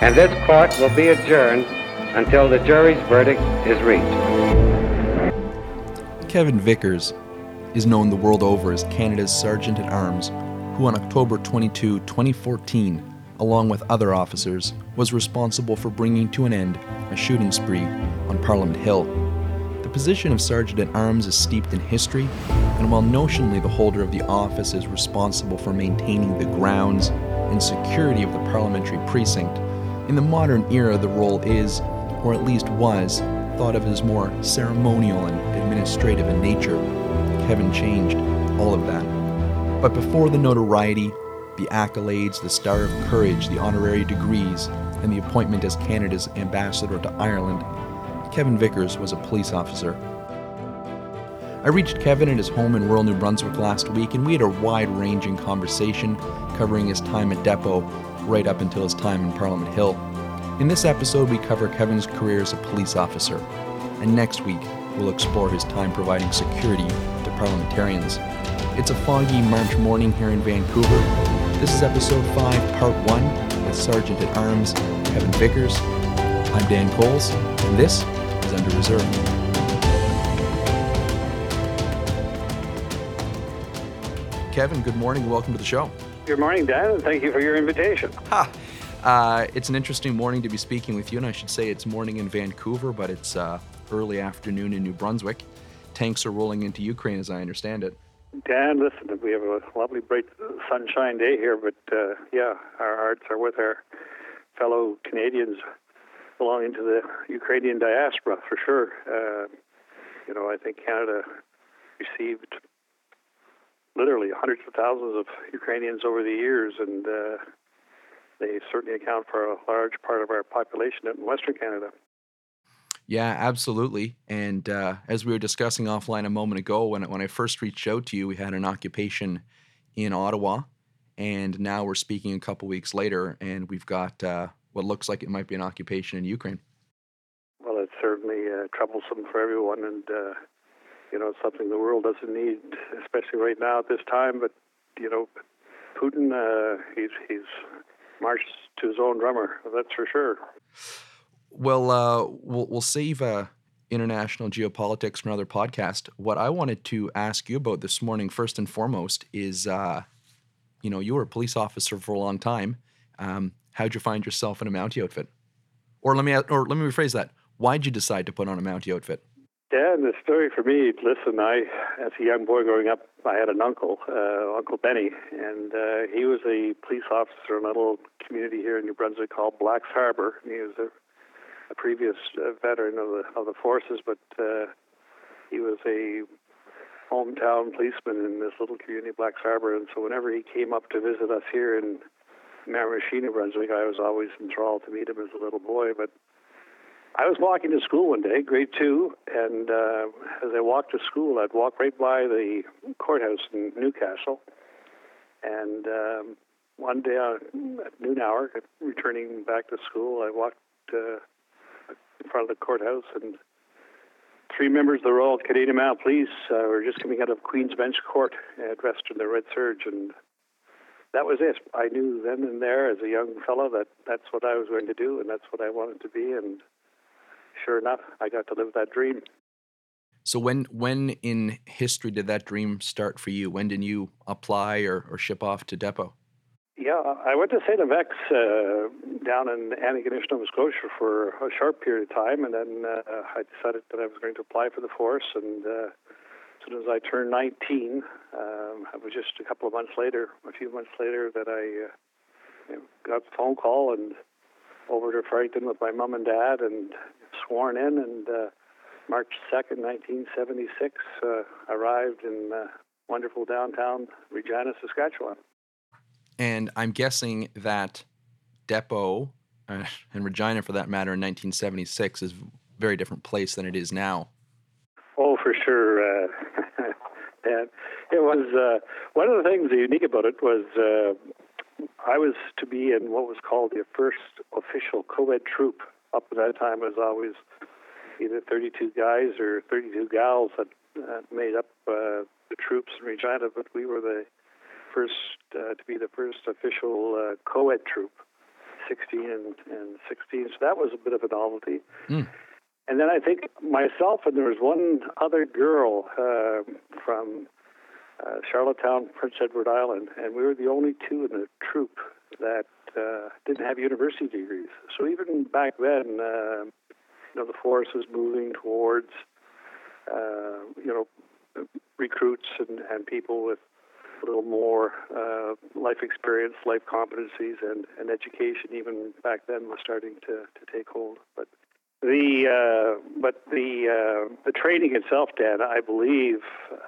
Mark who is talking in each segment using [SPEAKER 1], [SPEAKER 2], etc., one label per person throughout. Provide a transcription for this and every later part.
[SPEAKER 1] and this court will be adjourned until the jury's verdict is reached.
[SPEAKER 2] Kevin Vickers is known the world over as Canada's Sergeant at Arms, who on October 22, 2014, along with other officers, was responsible for bringing to an end a shooting spree on Parliament Hill. The position of Sergeant at Arms is steeped in history, and while notionally the holder of the office is responsible for maintaining the grounds and security of the parliamentary precinct, in the modern era the role is, or at least was, thought of as more ceremonial and administrative in nature. Kevin changed all of that. But before the notoriety, the accolades, the Star of Courage, the honorary degrees, and the appointment as Canada's ambassador to Ireland, Kevin Vickers was a police officer. I reached Kevin at his home in rural New Brunswick last week, and we had a wide ranging conversation covering his time at Depot right up until his time in Parliament Hill. In this episode, we cover Kevin's career as a police officer, and next week, we'll explore his time providing security to parliamentarians. It's a foggy March morning here in Vancouver. This is episode 5, part 1, with Sergeant at Arms Kevin Vickers. I'm Dan Coles, and this is Under Reserve. Kevin, good morning. Welcome to the show.
[SPEAKER 3] Good morning, Dan, and thank you for your invitation.
[SPEAKER 2] Ha! Uh, it's an interesting morning to be speaking with you, and I should say it's morning in Vancouver, but it's uh, early afternoon in New Brunswick. Tanks are rolling into Ukraine, as I understand it.
[SPEAKER 3] Dan, listen, we have a lovely, bright sunshine day here, but uh, yeah, our hearts are with our fellow Canadians belonging to the Ukrainian diaspora for sure. Uh, you know, I think Canada received literally hundreds of thousands of Ukrainians over the years, and uh, they certainly account for a large part of our population in Western Canada.
[SPEAKER 2] Yeah, absolutely. And uh, as we were discussing offline a moment ago, when when I first reached out to you, we had an occupation in Ottawa, and now we're speaking a couple weeks later, and we've got uh, what looks like it might be an occupation in Ukraine.
[SPEAKER 3] Well, it's certainly uh, troublesome for everyone, and uh, you know, it's something the world doesn't need, especially right now at this time. But you know, Putin, uh, he's he's marched to his own drummer. That's for sure.
[SPEAKER 2] Well, uh, we'll we'll save uh, international geopolitics for another podcast. What I wanted to ask you about this morning, first and foremost, is uh, you know you were a police officer for a long time. Um, how'd you find yourself in a Mountie outfit? Or let me or let me rephrase that. Why'd you decide to put on a Mountie outfit?
[SPEAKER 3] Yeah, and the story for me, listen, I, as a young boy growing up, I had an uncle, uh, Uncle Benny, and uh, he was a police officer in a little community here in New Brunswick called Blacks Harbor. And he was a, a previous uh, veteran of the of the forces, but uh, he was a hometown policeman in this little community, Blacks Harbor. And so whenever he came up to visit us here in Miramichi, New Brunswick, I was always enthralled to meet him as a little boy. But I was walking to school one day, grade two, and uh, as I walked to school, I'd walk right by the courthouse in Newcastle. And um, one day uh, at noon hour, returning back to school, I walked uh, in front of the courthouse, and three members of the Royal Canadian Mounted Police uh, were just coming out of Queen's Bench Court, uh, dressed in their red serge, and that was it. I knew then and there, as a young fellow, that that's what I was going to do, and that's what I wanted to be, and sure enough, I got to live that dream.
[SPEAKER 2] So when when in history did that dream start for you? When did you apply or, or ship off to Depot?
[SPEAKER 3] Yeah, I went to St. FX uh, down in Antigonish, Nova Scotia for a short period of time, and then uh, I decided that I was going to apply for the force. And uh, as soon as I turned 19, um, it was just a couple of months later, a few months later, that I uh, got the phone call and over to Fredericton with my mom and dad and sworn in. And uh, March 2nd, 1976, uh, arrived in uh, wonderful downtown Regina, Saskatchewan.
[SPEAKER 2] And I'm guessing that Depot uh, and Regina, for that matter, in 1976 is a very different place than it is now.
[SPEAKER 3] Oh, for sure. Uh, and it was uh, one of the things unique about it was uh, I was to be in what was called the first official co-ed troop. Up to that time, it was always either 32 guys or 32 gals that uh, made up uh, the troops in Regina, but we were the first uh, to be the first official uh, co-ed troop. 16 and, and 16. So that was a bit of a novelty.
[SPEAKER 2] Mm.
[SPEAKER 3] And then I think myself and there was one other girl uh, from uh, Charlottetown, Prince Edward Island, and we were the only two in the troop that uh, didn't have university degrees. So even back then, uh, you know, the force was moving towards, uh, you know, recruits and, and people with a little more uh, life experience, life competencies, and, and education. Even back then, was starting to, to take hold. But the uh, but the uh, the training itself, Dan, I believe,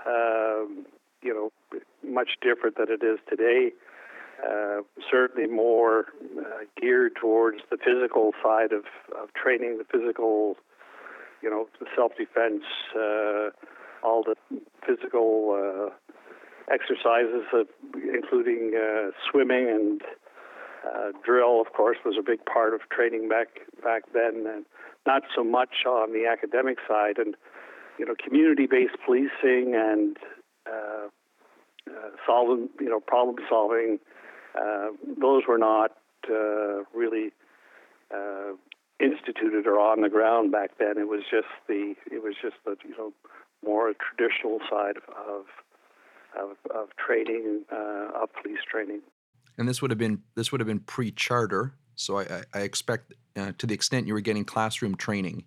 [SPEAKER 3] um, you know, much different than it is today. Uh, certainly more uh, geared towards the physical side of, of training, the physical, you know, self defense, uh, all the physical uh, exercises, including uh, swimming and drill. Of course, was a big part of training back back then, and not so much on the academic side. And you know, community-based policing and solving, you know, problem solving. Uh, those were not uh, really uh, instituted or on the ground back then. It was just the it was just the you know more traditional side of of, of training uh, of police training.
[SPEAKER 2] And this would have been this would have been pre-charter. So I, I, I expect uh, to the extent you were getting classroom training,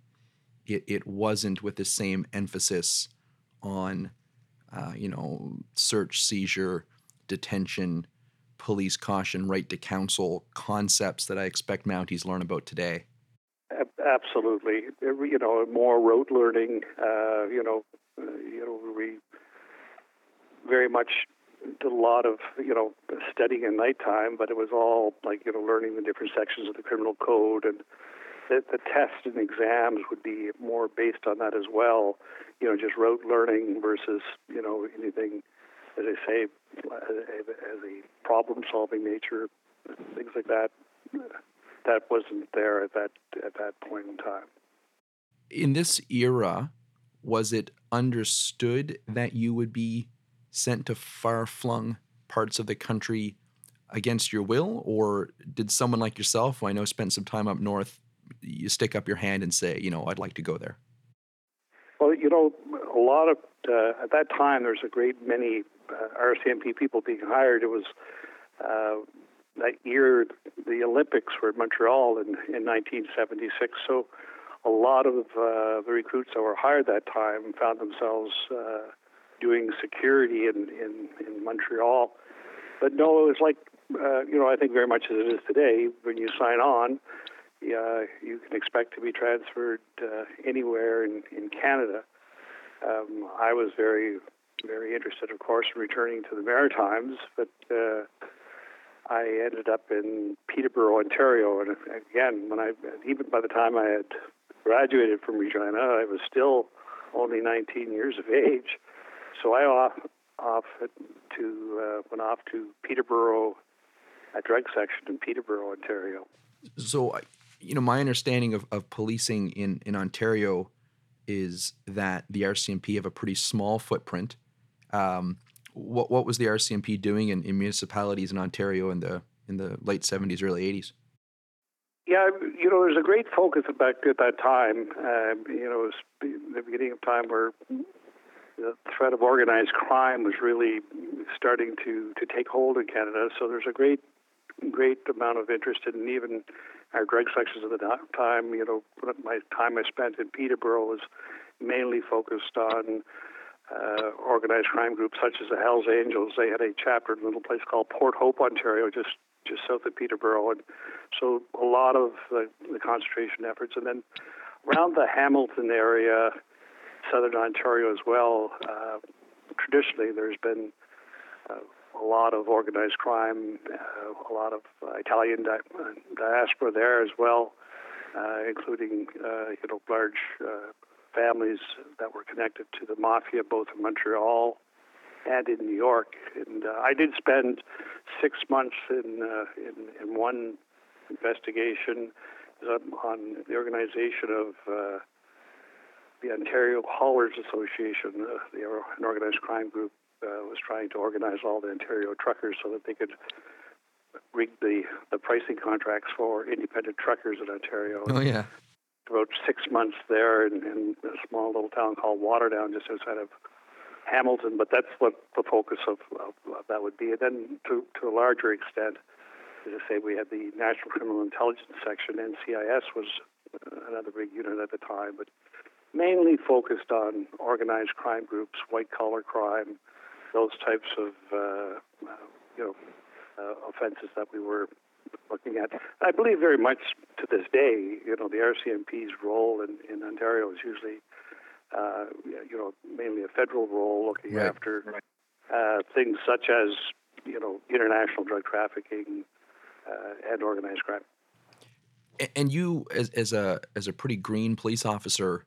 [SPEAKER 2] it, it wasn't with the same emphasis on uh, you know search, seizure, detention, police caution, right to counsel concepts that I expect Mounties learn about today.
[SPEAKER 3] Absolutely, you know, more rote learning. Uh, you know, uh, you know, we very much did a lot of you know studying at nighttime, but it was all like you know learning the different sections of the criminal code and the, the tests and exams would be more based on that as well. You know, just rote learning versus you know anything, as I say, as a problem-solving nature, things like that. That wasn't there at that at that point in time.
[SPEAKER 2] In this era, was it understood that you would be sent to far flung parts of the country against your will? Or did someone like yourself, who I know spent some time up north, you stick up your hand and say, you know, I'd like to go there?
[SPEAKER 3] Well, you know, a lot of, uh, at that time, there's a great many uh, RCMP people being hired. It was uh, that year the Olympics were in Montreal in, in 1976. So a lot of uh, the recruits that were hired that time found themselves uh, doing security in, in, in Montreal. But no, it was like, uh, you know, I think very much as it is today, when you sign on, uh, you can expect to be transferred uh, anywhere in, in Canada. Um, I was very, very interested, of course, in returning to the Maritimes, but uh, I ended up in Peterborough, Ontario. And again, when I, even by the time I had graduated from Regina, I was still only 19 years of age. So I off off to uh, went off to Peterborough, a drug section in Peterborough, Ontario.
[SPEAKER 2] So, you know, my understanding of, of policing in, in Ontario is that the RCMP have a pretty small footprint. Um, what what was the RCMP doing in, in municipalities in Ontario in the in the late seventies, early eighties?
[SPEAKER 3] Yeah, you know, there's a great focus back at that time. Uh, you know, it was the beginning of time where the threat of organized crime was really starting to, to take hold in Canada. So there's a great great amount of interest in even our drug sections at the time. You know, my time I spent in Peterborough was mainly focused on uh, organized crime groups such as the Hells Angels. They had a chapter in a little place called Port Hope, Ontario, just just south of Peterborough, and so a lot of the, the concentration efforts. And then around the Hamilton area, southern Ontario as well, uh, traditionally there's been uh, a lot of organized crime, uh, a lot of uh, Italian di- diaspora there as well, uh, including uh, you know large families that were connected to the mafia, both in Montreal and in New York. And I did spend six months in in, in one investigation on the organization of the Ontario Haulers Association, uh, the, an organized crime group, uh, was trying to organize all the Ontario truckers so that they could rig the, the pricing contracts for independent truckers in Ontario.
[SPEAKER 2] Oh yeah.
[SPEAKER 3] About six months there in, in a small little town called Waterdown, just outside of Hamilton. But that's what the focus of, of, of that would be. And then to, to a larger extent, as I say, we had the National Criminal Intelligence Section, NCIS was uh, another big unit at the time, but mainly focused on organized crime groups, white collar crime, those types of uh, uh, you know uh, offenses that we were looking at. I believe very much to this day, you know, the RCMP's role in, in Ontario is usually, uh, you know, mainly a federal role looking
[SPEAKER 2] Right.
[SPEAKER 3] after uh, things such as, you know, international drug trafficking uh, and organized crime.
[SPEAKER 2] And you, as, as a as a pretty green police officer,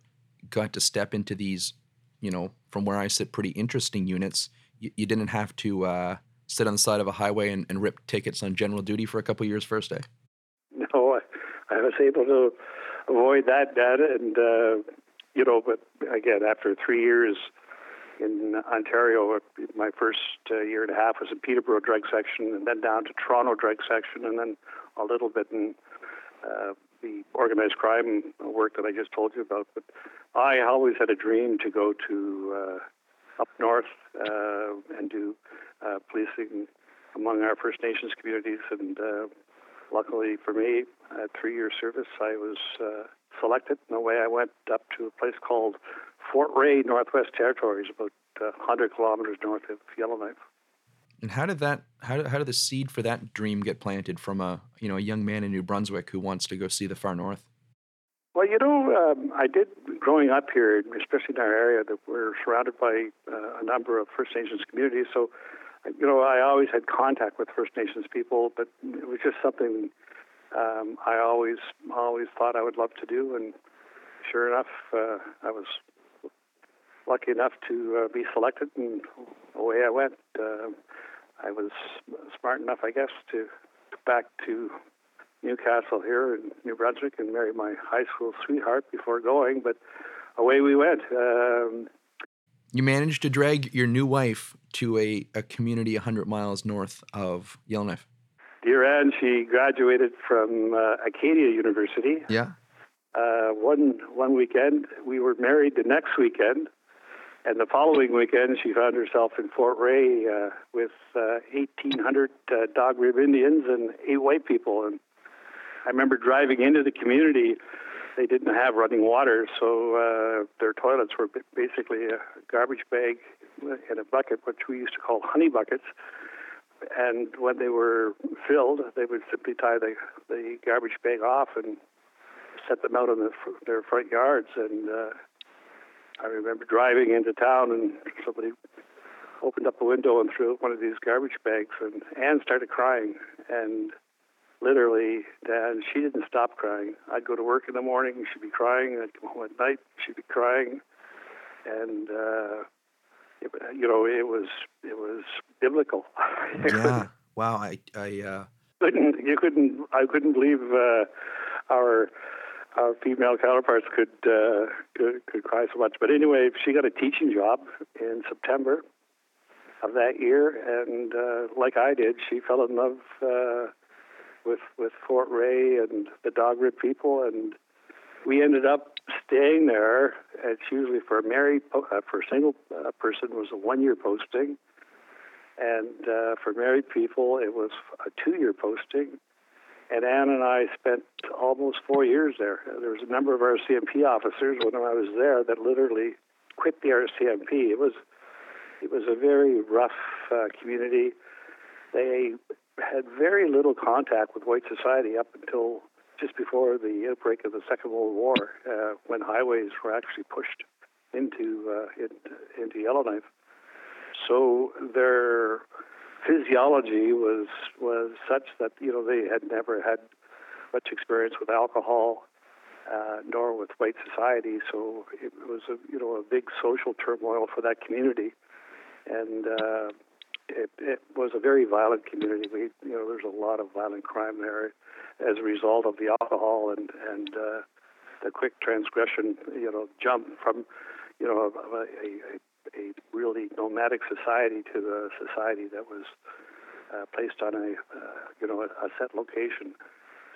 [SPEAKER 2] got to step into these, you know, from where I sit, pretty interesting units. You, you didn't have to uh, sit on the side of a highway and, and rip tickets on general duty for a couple years first day.
[SPEAKER 3] No, I, I was able to avoid that data, and uh, you know, but again, after three years in Ontario, my first uh, year and a half was in Peterborough drug section, and then down to Toronto drug section, and then a little bit in uh, the organized crime work that I just told you about. But I always had a dream to go to uh, up north uh, and do uh, policing among our First Nations communities, and uh, luckily for me, at three year service, I was selected. And away I went up to a place called Fort Rae, Northwest Territories, about uh, 100 kilometers north of Yellowknife.
[SPEAKER 2] And how did that how did, how did the seed for that dream get planted from a you know a young man in New Brunswick who wants to go see the far north?
[SPEAKER 3] Well, you know, um, I did growing up here, especially in our area, that we're surrounded by uh, a number of First Nations communities. So, you know, I always had contact with First Nations people, but it was just something um, I always always thought I would love to do. And sure enough, uh, I was lucky enough to uh, be selected, and away I went. Uh, I was smart enough, I guess, to back to Newcastle here in New Brunswick and marry my high school sweetheart before going. But away we went. Um,
[SPEAKER 2] You managed to drag your new wife to a, a community 100 miles north of Yellowknife.
[SPEAKER 3] dear Anne, she graduated from uh, Acadia University.
[SPEAKER 2] Yeah.
[SPEAKER 3] Uh, one one weekend, we were married. The next weekend, and the following weekend, she found herself in Fort Rae uh, with uh, 1,800 uh, Dog Rib Indians and eight white people. And I remember driving into the community. They didn't have running water, so uh, their toilets were basically a garbage bag in a bucket, which we used to call honey buckets. And when they were filled, they would simply tie the, the garbage bag off and set them out in the, their front yards. And uh, I remember driving into town, and somebody opened up a window and threw one of these garbage bags, and Anne started crying. And literally, Dan, she didn't stop crying. I'd go to work in the morning, she'd be crying. I'd come home at night, she'd be crying. And uh, it, you know, it was it was biblical.
[SPEAKER 2] Yeah. wow. I I uh,
[SPEAKER 3] couldn't you couldn't I couldn't believe uh, our our female counterparts could, uh, could could cry so much. But anyway, she got a teaching job in September of that year, and uh, like I did, she fell in love uh, with with Fort Rae and the Dog Rib people, and we ended up staying there. It's usually for a married uh, for a single uh, person was a one year posting, and uh, for married people it was a two year posting. And Anne and I spent almost four years there. There was a number of RCMP officers when I was there that literally quit the RCMP. It was it was a very rough uh, community. They had very little contact with white society up until just before the outbreak of the Second World War, uh, when highways were actually pushed into uh, in, into Yellowknife. So their physiology was was such that you know they had never had much experience with alcohol, uh, nor with white society. So it was a you know a big social turmoil for that community, and uh, it, it was a very violent community. We you know there's a lot of violent crime there as a result of the alcohol and and uh, the quick transgression. You know jump from you know a, a, a really nomadic society to a society that was uh, placed on a uh, you know a, a, set location.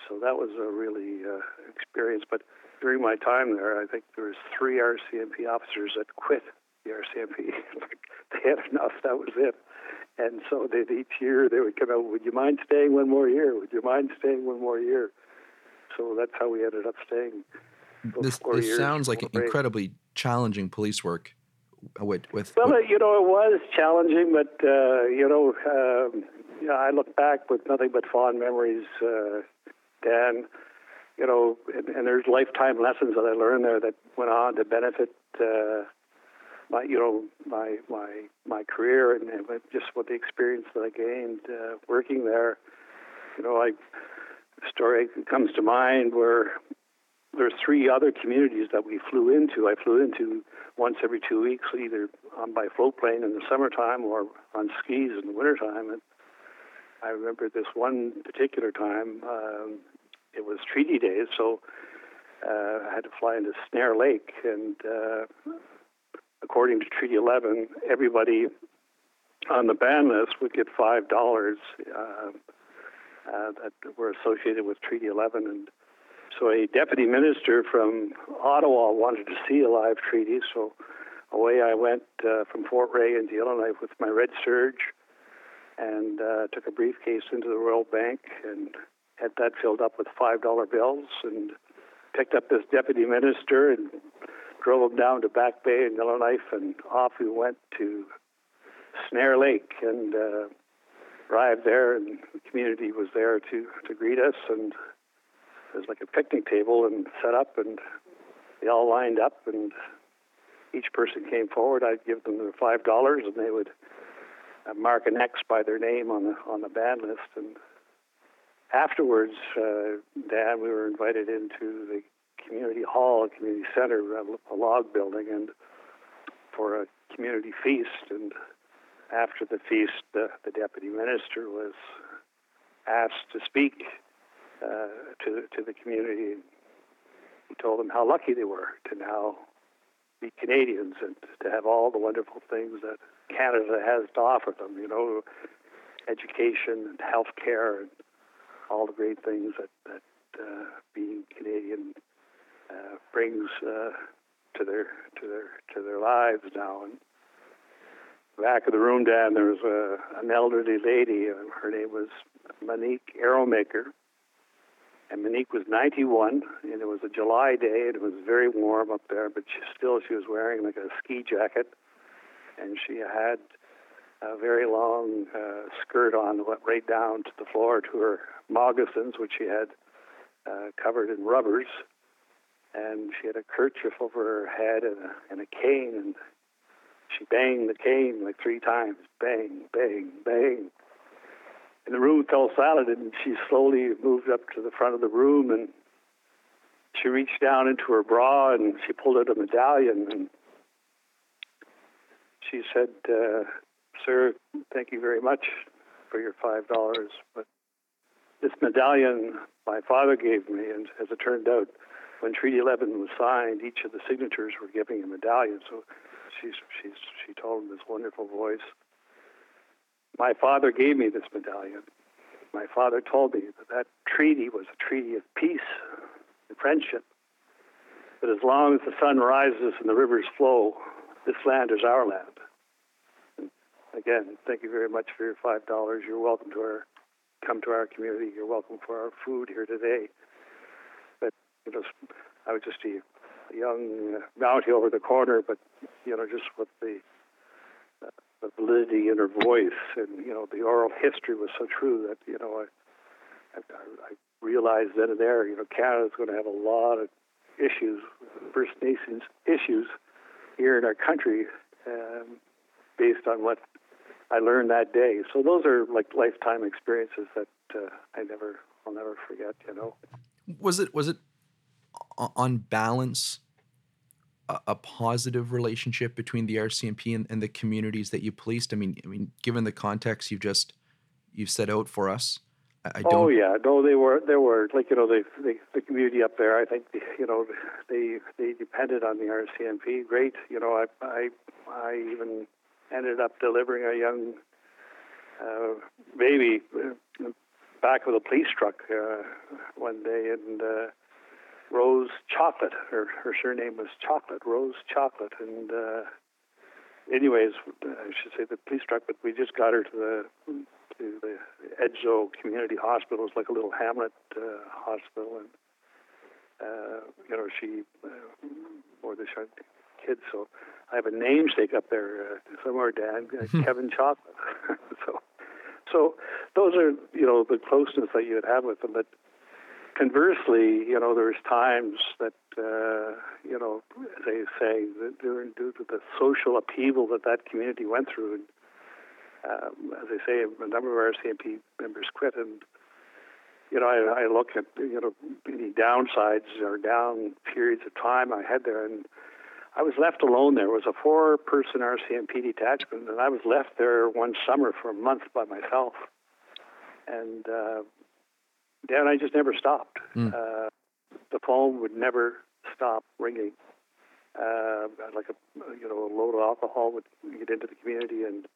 [SPEAKER 3] So that was a really uh, experience. But during my time there, I think there was three RCMP officers that quit the RCMP. they had enough. That was it. And so each year they would come out. Would you mind staying one more year? Would you mind staying one more year? So that's how we ended up staying.
[SPEAKER 2] This, this sounds like incredibly challenging police work. With, with
[SPEAKER 3] well, with, you know, it was challenging, but uh, you know, um, yeah, I look back with nothing but fond memories. Uh, Dan, you know, and, and, there's lifetime lessons that I learned there that went on to benefit uh, my, you know, my my my career and, and just what the experience that I gained uh, working there. You know, I story comes to mind where there's three other communities that we flew into. I flew into once every two weeks, either on by float plane in the summertime or on skis in the wintertime. And I remember this one particular time, um, it was treaty days, so uh, I had to fly into Snare Lake. And uh, according to Treaty 11, everybody on the band list would get $5 uh, uh, that were associated with Treaty 11. And so a deputy minister from Ottawa wanted to see a live treaty, so away I went uh, from Fort Rae into Yellowknife with my red serge and uh, took a briefcase into the Royal Bank and had that filled up with $5 bills and picked up this deputy minister and drove him down to Back Bay in Yellowknife and off we went to Snare Lake and uh, arrived there and the community was there to, to greet us and there's like a picnic table and set up, and they all lined up, and each person came forward. I'd give them their five dollars, and they would uh, mark an X by their name on the on the band list. And afterwards, uh, Dan, we were invited into the community hall, a community center, a log building, and for a community feast. And after the feast, the, the deputy minister was asked to speak uh, to to the community. He told them how lucky they were to now be Canadians and to have all the wonderful things that Canada has to offer them. You know, education and health care and all the great things that that uh, being Canadian uh, brings uh, to their to their to their lives now. And back of the room, Dan, there was a, an elderly lady. Her name was Monique Arrowmaker, and Monique was 91, and it was a July day, and it was very warm up there, but she, still she was wearing like a ski jacket, and she had a very long uh, skirt on that went right down to the floor to her moccasins, which she had uh, covered in rubbers, and she had a kerchief over her head and a, and a cane, and she banged the cane like three times, bang, bang, bang, and the room fell silent, and she slowly moved up to the front of the room, and she reached down into her bra and she pulled out a medallion, and she said, uh, "Sir, thank you very much for your five dollars, but this medallion my father gave me, and as it turned out, when Treaty 11 was signed, each of the signatures were giving a medallion. So she's, she's, she told him this wonderful voice, my father gave me this medallion. My father told me that that treaty was a treaty of peace and friendship. That as long as the sun rises and the rivers flow, this land is our land. And again, thank you very much for your five dollars. You're welcome to our come to our community. You're welcome for our food here today. You know, I was just a, young uh, Mountie over the corner, but you know, just with the the validity in her voice, and you know the oral history was so true that you know I, I, I realized then and there, you know, Canada's going to have a lot of issues, First Nations issues here in our country, um, based on what I learned that day. So those are like lifetime experiences that uh, I never, I'll never forget. You know,
[SPEAKER 2] was it was it on balance a, a positive relationship between the RCMP and, and, the communities that you policed? I mean, I mean, given the context you've just you've set out for us, I, I don't.
[SPEAKER 3] Oh yeah, no, they were they were like you know the, the the community up there. I think you know they they depended on the RCMP. Great, you know I I I even ended up delivering a young uh, maybe uh, back of the police truck uh, one day, and uh, Rose Chocolate. Her her surname was Chocolate, Rose Chocolate, and uh, anyways, I should say the police truck, but we just got her to the to the Edzo Community Hospital. It's like a little hamlet uh, hospital, and uh, you know she uh, or the kids. So I have a namesake up there uh, somewhere, Dan, uh, Kevin Chocolate. so so those are you know the closeness that you would have with them, but conversely, you know, there's times that, uh, you know, they say, during due to the social upheaval that that community went through, and um, as they say, a number of RCMP members quit, and you know, I, I look at you know any downsides or down periods of time I had there, and I was left alone there. It was a four-person RCMP detachment, and I was left there one summer for a month by myself, and. Uh, and I just never stopped. Mm. Uh, the phone would never stop ringing. Uh, like a you know a load of alcohol would get into the community, and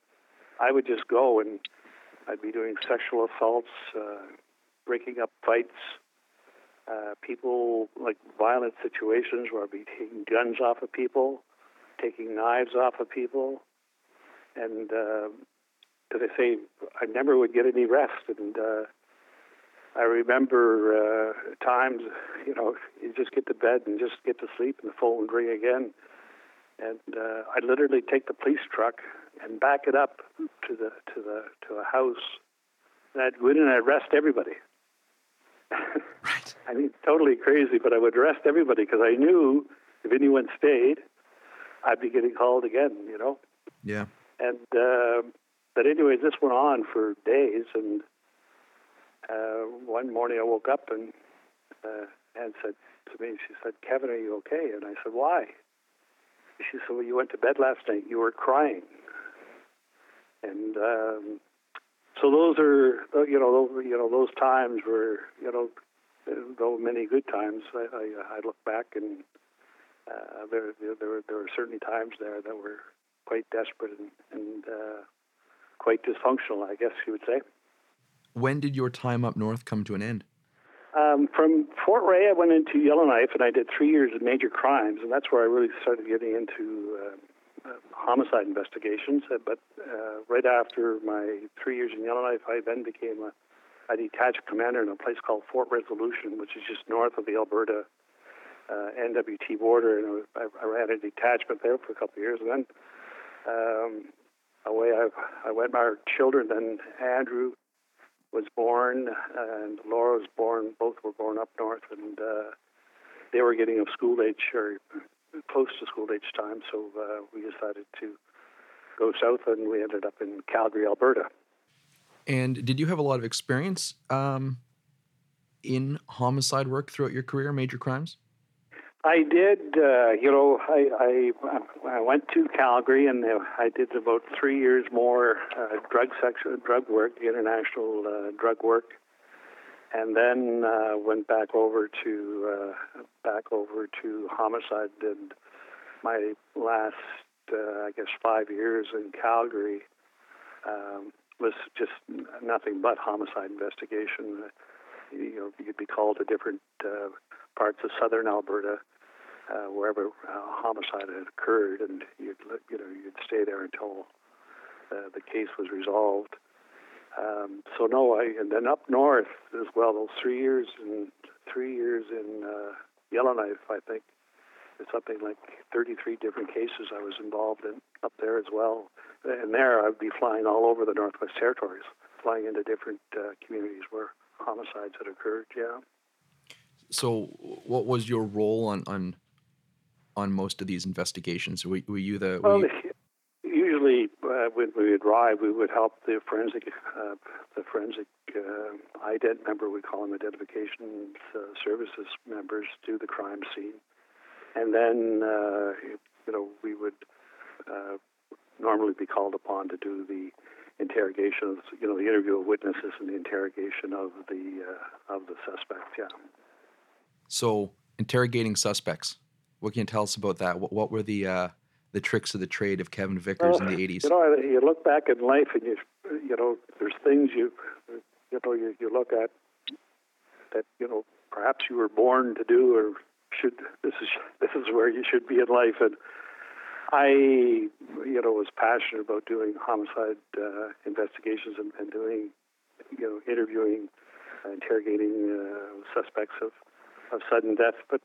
[SPEAKER 3] I would just go and I'd be doing sexual assaults, uh, breaking up fights, uh, people like violent situations where I'd be taking guns off of people, taking knives off of people, and uh, as I say, I never would get any rest, and uh, I remember uh, times, you know, you just get to bed and just get to sleep, and the phone would ring again. And uh, I'd literally take the police truck and back it up to the to the to a house, and I'd go in and I'd arrest everybody.
[SPEAKER 2] right.
[SPEAKER 3] I mean, totally crazy, but I would arrest everybody because I knew if anyone stayed, I'd be getting called again. You know.
[SPEAKER 2] Yeah.
[SPEAKER 3] And uh, but anyways, this went on for days, and uh, one morning I woke up and uh, Anne said to me, she said, Kevin, are you okay? And I said, why? She said, well, you went to bed last night. You were crying. And um, so those are, you know, those, you know, those times were, you know, though many good times, I, I, I look back and uh, there, there, were, there were certainly times there that were quite desperate and, and uh, quite dysfunctional, I guess you would say.
[SPEAKER 2] When did your time up north come to an end?
[SPEAKER 3] Um, from Fort Rae, I went into Yellowknife and I did three years of major crimes, and that's where I really started getting into uh, uh, homicide investigations. Uh, but uh, right after my three years in Yellowknife, I then became a, a detached commander in a place called Fort Resolution, which is just north of the Alberta uh, NWT border, and I, I ran a detachment there for a couple of years, and then um, away I, I went. My children, then Andrew was born, and Laura was born. Both were born up north, and uh, they were getting of school age or close to school age time. So uh, we decided to go south, and we ended up in Calgary, Alberta.
[SPEAKER 2] And did you have a lot of experience um, in homicide work throughout your career, major crimes?
[SPEAKER 3] I did. Uh, you know, I, I I went to Calgary and I did about three years more uh, drug section, drug work, international uh, drug work, and then uh, went back over to uh, back over to homicide. Did my last, uh, I guess, five years in Calgary um, was just nothing but homicide investigation. You know, you'd be called to different uh, parts of southern Alberta uh, wherever uh, homicide had occurred, and you'd you know you'd stay there until uh, the case was resolved. Um, so no, I and then up north as well. Those three years and three years in uh, Yellowknife, I think it's something like 33 different cases I was involved in up there as well. And there, I'd be flying all over the Northwest Territories, flying into different uh, communities where homicides had occurred. Yeah.
[SPEAKER 2] So, what was your role on on on most of these investigations? Were, were you the?
[SPEAKER 3] Were
[SPEAKER 2] well,
[SPEAKER 3] you... usually uh, when we would arrive, we would help the forensic, uh, the forensic uh, ident member, we call them identification uh, services members, do the crime scene, and then uh, you know we would uh, normally be called upon to do the interrogation of you know the interview of witnesses and the interrogation of the uh, of the suspect. Yeah.
[SPEAKER 2] So interrogating suspects. What can you tell us about that? What, what were the uh, the tricks of the trade of Kevin Vickers in the '80s?
[SPEAKER 3] You know, you look back in life and you you know, there's things you, you know, you, you look at that you know perhaps you were born to do or should this is this is where you should be in life and I you know was passionate about doing homicide uh, investigations and, and doing you know interviewing uh, interrogating uh, suspects of of sudden death but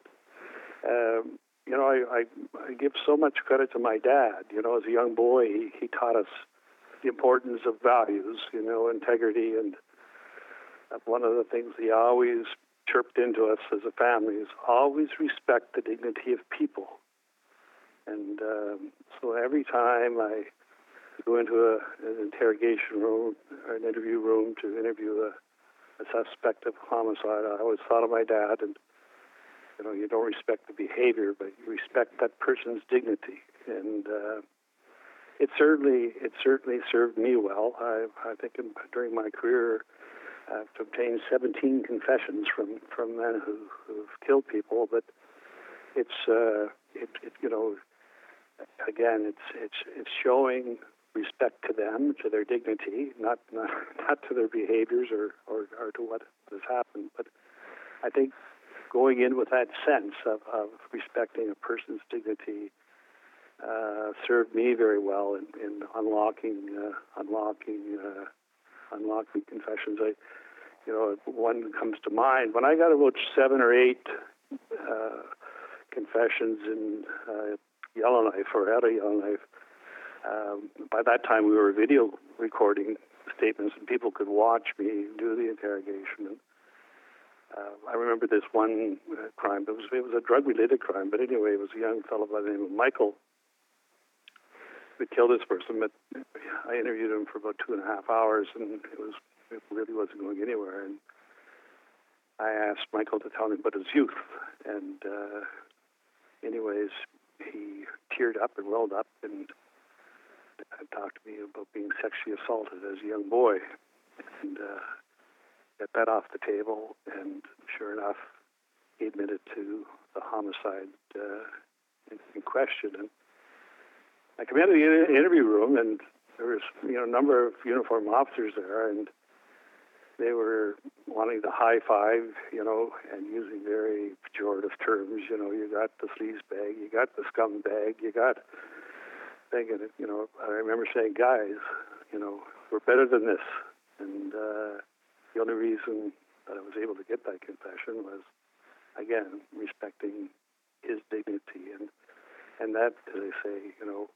[SPEAKER 3] um, you know I, I I give so much credit to my dad you know as a young boy he, he taught us the importance of values you know integrity and one of the things he always chirped into us as a family is always respect the dignity of people. And um, so every time I go into a, an interrogation room or an interview room to interview a, a suspect of homicide, I always thought of my dad. And you know, you don't respect the behavior, but you respect that person's dignity. And uh, it certainly, it certainly served me well. I, I think in, during my career I've obtained 17 confessions from, from men who, who've killed people, but it's, uh, it, it, you know, again, it's, it's, it's showing respect to them, to their dignity, not, not, not to their behaviors or, or, or to what has happened. But I think going in with that sense of, of respecting a person's dignity uh, served me very well in, in unlocking, uh, unlocking, uh, unlocking confessions. I, you know, one comes to mind. When I got about seven or eight uh, confessions in uh, Yellowknife or out of Yellowknife, um, by that time we were video recording statements and people could watch me do the interrogation. And, uh, I remember this one uh, crime. It was it was a drug-related crime, but anyway, it was a young fellow by the name of Michael who killed this person. But I interviewed him for about two and a half hours, and it was it really wasn't going anywhere. And I asked Michael to tell me about his youth, and uh, anyways, he teared up and welled up and talked to me about being sexually assaulted as a young boy, and uh, got that off the table. And sure enough, he admitted to the homicide uh, in, in question. And I came into the interview room, and there was you know a number of uniformed officers there, and they were wanting to high five, you know, and using very pejorative terms. You know, you got the sleaze bag, you got the scum bag, you got thinking, you know, I remember saying, guys, you know, we're better than this. And uh, the only reason that I was able to get that confession was, again, respecting his dignity and and that, as I say, you know,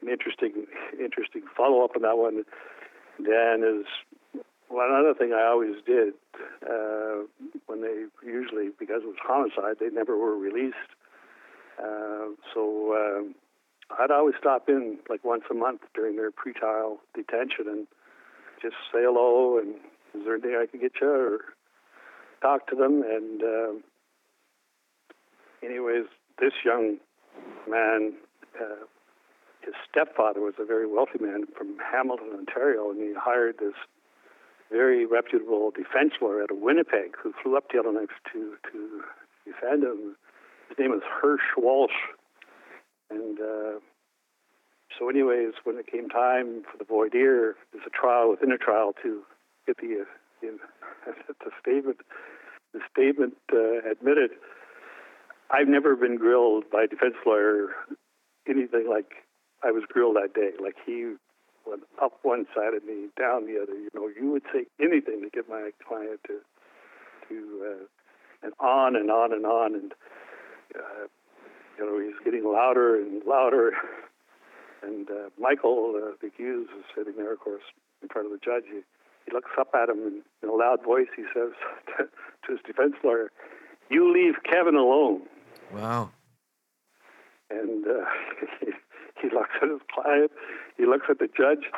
[SPEAKER 3] an interesting interesting follow up on that one. Dan is well, another thing I always did uh, when they usually because it was homicide, they never were released. Uh, so uh, I'd always stop in like once a month during their pretrial detention and just say hello and is there anything I can get you or talk to them. And uh, anyways, this young man, uh, his stepfather was a very wealthy man from Hamilton, Ontario, and he hired this very reputable defense lawyer out of Winnipeg who flew up to Yellowknife to, to defend him. His name was Hersh Wolch. And uh, so, anyways, when it came time for the voir dire, there's a trial within a trial to uh, the, the statement, the statement uh, admitted. I've never been grilled by a defense lawyer anything like I was grilled that day. Like he went up one side of me, down the other. You know, you would say anything to get my client to to uh, and on and on and on, and uh, you know, he's getting louder and louder. And uh, Michael, uh, the accused, is sitting there, of course, in front of the judge. He, he looks up at him and in a loud voice he says to, to his defense lawyer, "You leave Kevin alone."
[SPEAKER 2] Wow.
[SPEAKER 3] And uh, he he, looks at his client, he looks at the judge,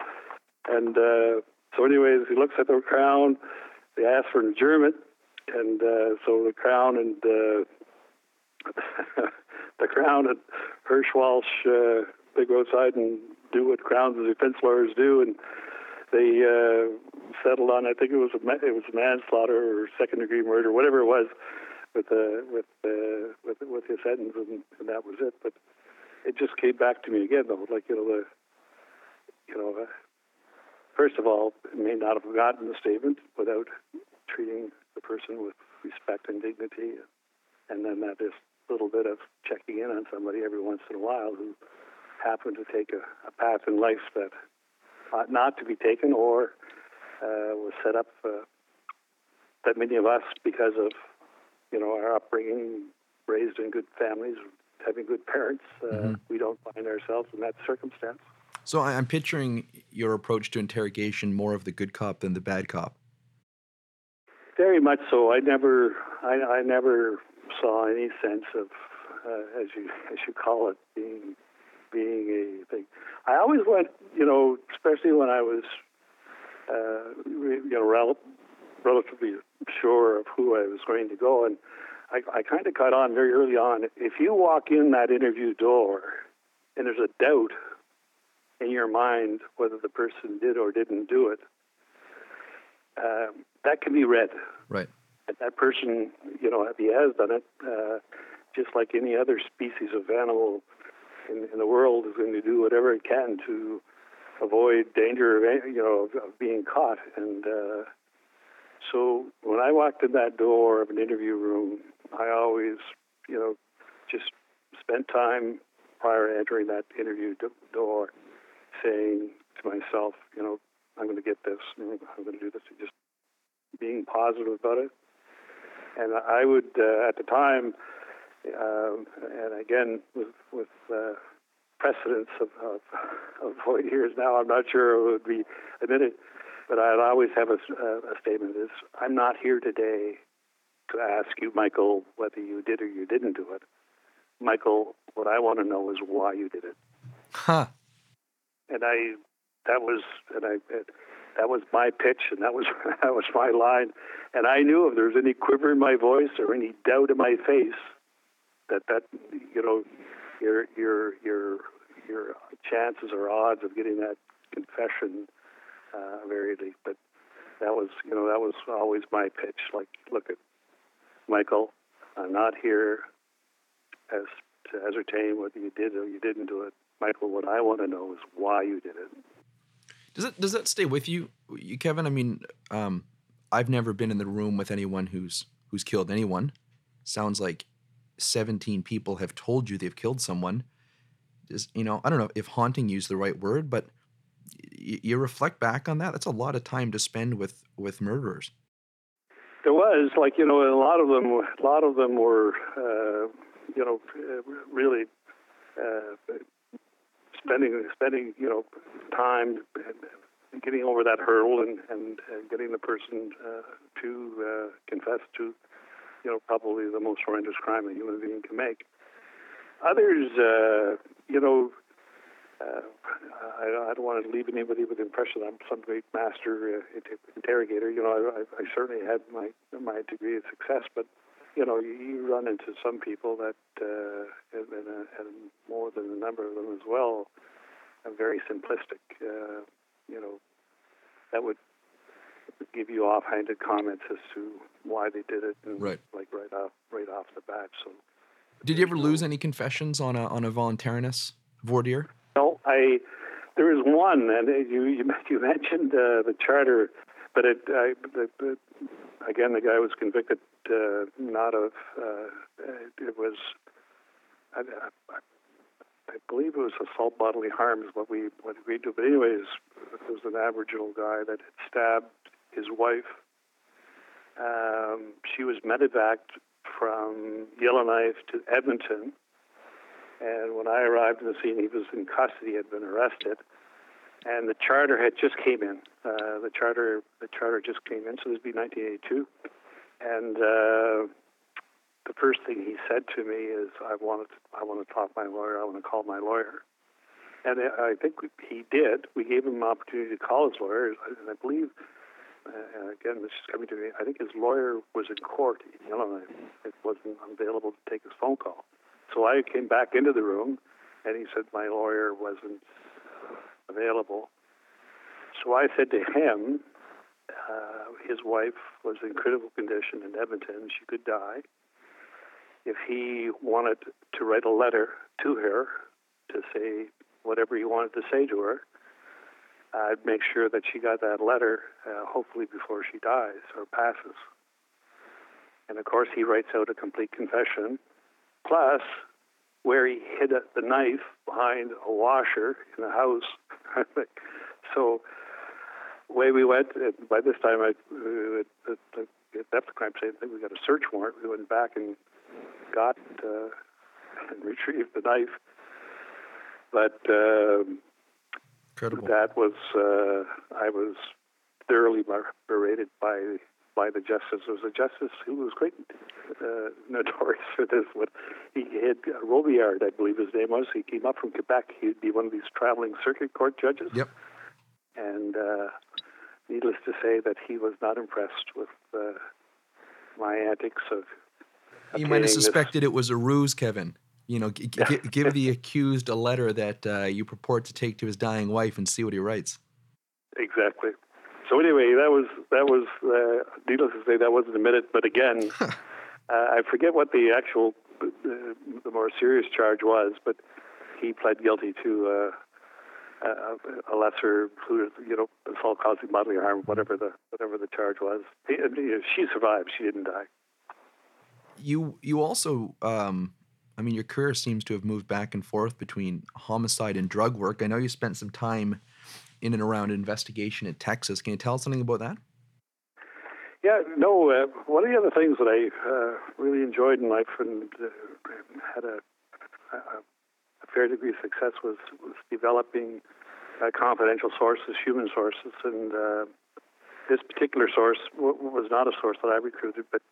[SPEAKER 3] and uh, so, anyways, he looks at the crown. They ask for an adjournment, and uh, so the crown and uh, the crown and Hersh Wolch uh, they go outside and do what crowns and defense lawyers do, and they uh, settled on I think it was a it was manslaughter or second degree murder, whatever it was, with uh, with uh, with with his sentence, and, and that was it. But it just came back to me again, though, like you know the, you know, uh, first of all, may not have gotten the statement without treating the person with respect and dignity, and then that a little bit of checking in on somebody every once in a while who happened to take a, a path in life that ought not to be taken or uh, was set up uh, that many of us, because of you know our upbringing, raised in good families, having good parents, uh, mm-hmm. we don't find ourselves in that circumstance.
[SPEAKER 2] So I'm picturing your approach to interrogation more of the good cop than the bad cop.
[SPEAKER 3] Very much so. I never, I, I never saw any sense of, uh, as you as you call it, being being a thing. I always went, you know, especially when I was, uh, you know, rel- relatively sure of who I was going to go, and I, I kind of caught on very early on. If you walk in that interview door and there's a doubt in your mind whether the person did or didn't do it, um, that can be read.
[SPEAKER 2] Right.
[SPEAKER 3] That person, you know, if he has done it, uh, just like any other species of animal in, in, the world, is going to do whatever it can to avoid danger of, you know, of, of being caught. And uh, so when I walked in that door of an interview room, I always, you know, just spent time prior to entering that interview door saying to myself, you know, I'm going to get this, I'm going to do this, just being positive about it. And I would, uh, at the time, um, and again, with, with uh, precedence of, of, of 40 years now, I'm not sure it would be admitted, but I'd always have a, a statement is, I'm not here today to ask you, Michael, whether you did or you didn't do it. Michael, what I want to know is why you did it.
[SPEAKER 2] Huh.
[SPEAKER 3] And I, that was, and I, that was my pitch, and that was that was my line. And I knew if there was any quiver in my voice or any doubt in my face, that that you know, your your your your chances or odds of getting that confession uh, But that was you know that was always my pitch. Like, look at Michael, I'm not here as to ascertain whether you did or you didn't do it. Michael, what I want to know is why you did it.
[SPEAKER 2] Does it does that stay with you, you Kevin? I mean, um, I've never been in the room with anyone who's who's killed anyone. Sounds like 17 people have told you they've killed someone. Is you know, I don't know if haunting you is the right word, but y- you reflect back on that. That's a lot of time to spend with with murderers.
[SPEAKER 3] There was like you know a lot of them. A lot of them were uh, you know really uh, spending spending you know time getting over that hurdle and and, and getting the person uh, to uh, confess to you know probably the most horrendous crime a human being can make. Others, uh, you know, uh, I, I don't want to leave anybody with the impression I'm some great master uh, interrogator. You know, I, I certainly had my my degree of success, but you know, you run into some people that, uh, and, uh, and more than a number of them as well, are very simplistic. Uh, you know, that would give you offhanded comments as to why they did it, and
[SPEAKER 2] right.
[SPEAKER 3] like right off, right off the bat. So,
[SPEAKER 2] did you ever lose any confessions on a on a voluntariness voir dire?
[SPEAKER 3] No, I. There is one, and you you, you mentioned uh, the charter, but it I, the, the, again the guy was convicted uh, not of. Uh, it was. I, I, I believe it was assault bodily harm is what we what agreed to. But anyways, it was an Aboriginal guy that had stabbed his wife. Um, she was medevaced from Yellowknife to Edmonton, and when I arrived on the scene, he was in custody, had been arrested, and the charter had just came in. Uh, the charter the charter just came in, so this would be 1982. And uh, the first thing he said to me is, "I want to, I want to talk to my lawyer. I want to call my lawyer." And I think he did. We gave him an opportunity to call his lawyer, and I believe, uh, again, this is coming to me. I think his lawyer was in court in Illinois. It wasn't available to take his phone call. So I came back into the room, and he said my lawyer wasn't available. So I said to him, uh, his wife was in critical condition in Edmonton. She could die. If he wanted to write a letter to her to say whatever he wanted to say to her, I'd make sure that she got that letter, uh, hopefully before she dies or passes. And of course, he writes out a complete confession, plus where he hid the knife behind a washer in the house. so, way we went. By this time, I, uh, the, the, the crime scene, I think we got a search warrant. We went back and got uh, and retrieved the knife. But um,
[SPEAKER 2] Incredible.
[SPEAKER 3] that was uh, I was thoroughly berated by by the justice. It was a justice who was quite uh, notorious for this. What he had uh, Robillard, I believe his name was. He came up from Quebec. He'd be one of these traveling circuit court judges.
[SPEAKER 2] Yep.
[SPEAKER 3] And uh, needless to say, that he was not impressed with uh, my antics of.
[SPEAKER 2] He might have
[SPEAKER 3] obtaining this-
[SPEAKER 2] suspected it was a ruse, Kevin. You know, g- g- give the accused a letter that uh, you purport to take to his dying wife and see what he writes.
[SPEAKER 3] Exactly. So anyway, that was that was uh, needless to say that wasn't admitted. But again, uh, I forget what the actual uh, the more serious charge was, but he pled guilty to uh, a, a lesser you know, assault causing bodily harm, whatever the whatever the charge was. He, you know, she survived; she didn't die.
[SPEAKER 2] You you also, um, I mean, your career seems to have moved back and forth between homicide and drug work. I know you spent some time in and around investigation in Texas. Can you tell us something about that?
[SPEAKER 3] Yeah, no. Uh, one of the other things that I uh, really enjoyed in life and uh, had a, a, fair degree of success was was developing uh, confidential sources, human sources, and uh, this particular source w- was not a source that I recruited, but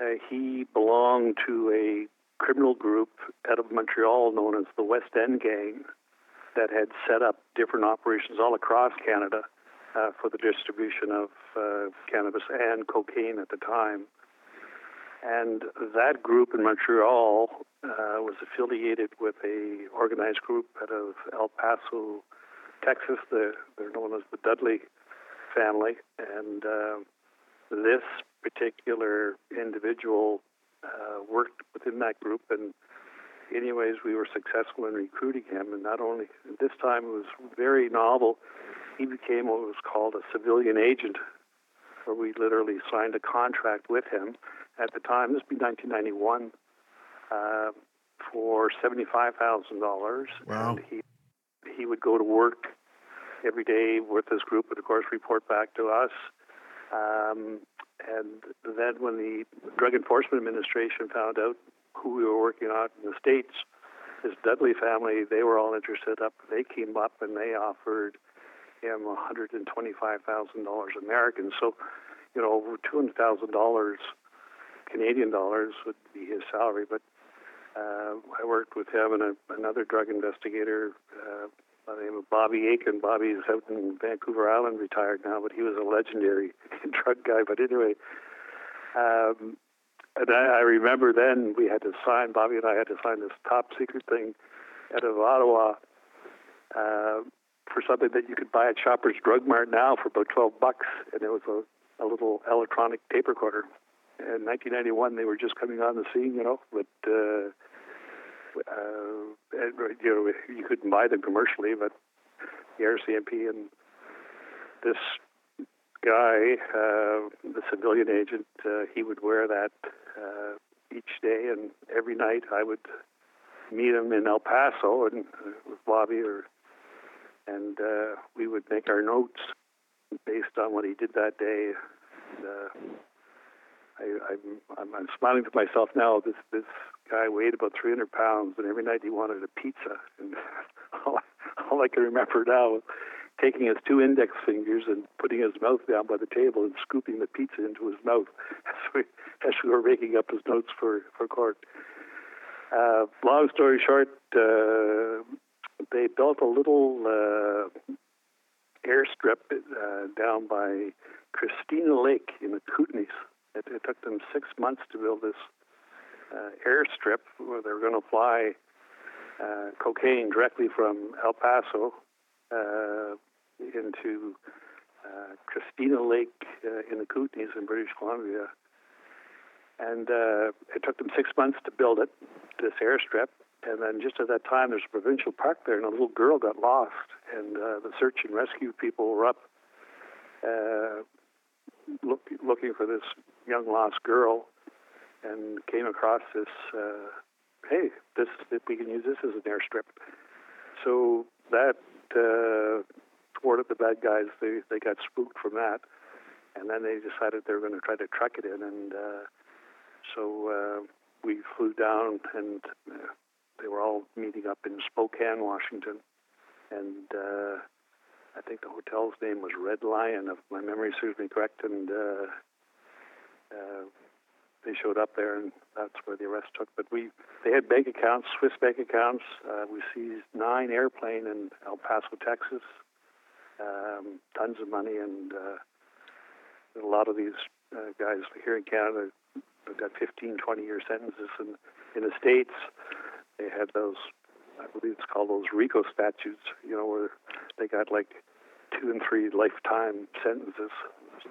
[SPEAKER 3] uh, he belonged to a criminal group out of Montreal known as the West End Gang that had set up different operations all across Canada uh, for the distribution of uh, cannabis and cocaine at the time. And that group in Montreal uh, was affiliated with a organized group out of El Paso, Texas. The, they're known as the Dudley family. And uh, this particular individual uh, worked within that group and anyways, we were successful in recruiting him. And not only this time, it was very novel. He became what was called a civilian agent, where we literally signed a contract with him. At the time, this would be 1991, uh, for seventy-five thousand dollars,
[SPEAKER 2] Wow.
[SPEAKER 3] and he he would go to work every day with this group, and of course, report back to us. Um, and then, when the Drug Enforcement Administration found out who we were working on in the states, this Dudley family, they were all interested. Up, they came up and they offered him one hundred and twenty-five thousand dollars American. So, you know, over two hundred thousand dollars Canadian dollars would be his salary. But uh, I worked with him and a, another drug investigator uh, by the name of Bobby Aiken. Bobby is out in Vancouver Island, retired now, but he was a legendary drug guy. But anyway. Um, and I, I remember then we had to sign, Bobby and I had to sign this top secret thing out of Ottawa uh, for something that you could buy at Shoppers Drug Mart now for about 12 bucks. And it was a, a little electronic tape recorder. In 1991, they were just coming on the scene, you know, but, uh, uh, you know, you couldn't buy them commercially, but the RCMP and this guy, uh, the civilian agent, uh, he would wear that uh, each day, and every night I would meet him in El Paso and uh, with Bobby, or and uh, we would make our notes based on what he did that day. And, uh, I, I'm, I'm, I'm smiling to myself now. This this guy weighed about 300 pounds, and every night he wanted a pizza. And all, all I can remember now is taking his two index fingers and putting his mouth down by the table and scooping the pizza into his mouth as we, as we were making up his notes for, for court. Uh, long story short, uh, they built a little uh, airstrip uh, down by Christina Lake in the Kootenays. It, it took them six months to build this uh, airstrip where they were going to fly uh, cocaine directly from El Paso uh, into uh, Christina Lake uh, in the Kootenays in British Columbia. And uh, it took them six months to build it, this airstrip. And then just at that time, there's a provincial park there, and a little girl got lost, and uh, the search and rescue people were up uh, look, looking for this young lost girl, and came across this. Uh, hey, this we can use this as an airstrip. So that uh, thwarted the bad guys. They they got spooked from that, and then they decided they were going to try to truck it in, and uh, so uh, we flew down, and uh, they were all meeting up in Spokane, Washington, and. Uh, I think the hotel's name was Red Lion, if my memory serves me correct, and uh, they showed up there, and that's where the arrest took. But we, they had bank accounts, Swiss bank accounts. Uh, we seized nine airplane in El Paso, Texas, um, tons of money, and uh, a lot of these uh, guys here in Canada have got 15, 20 year sentences, and in the states they had those. I believe it's called those RICO statutes, you know, where they got like two and three lifetime sentences.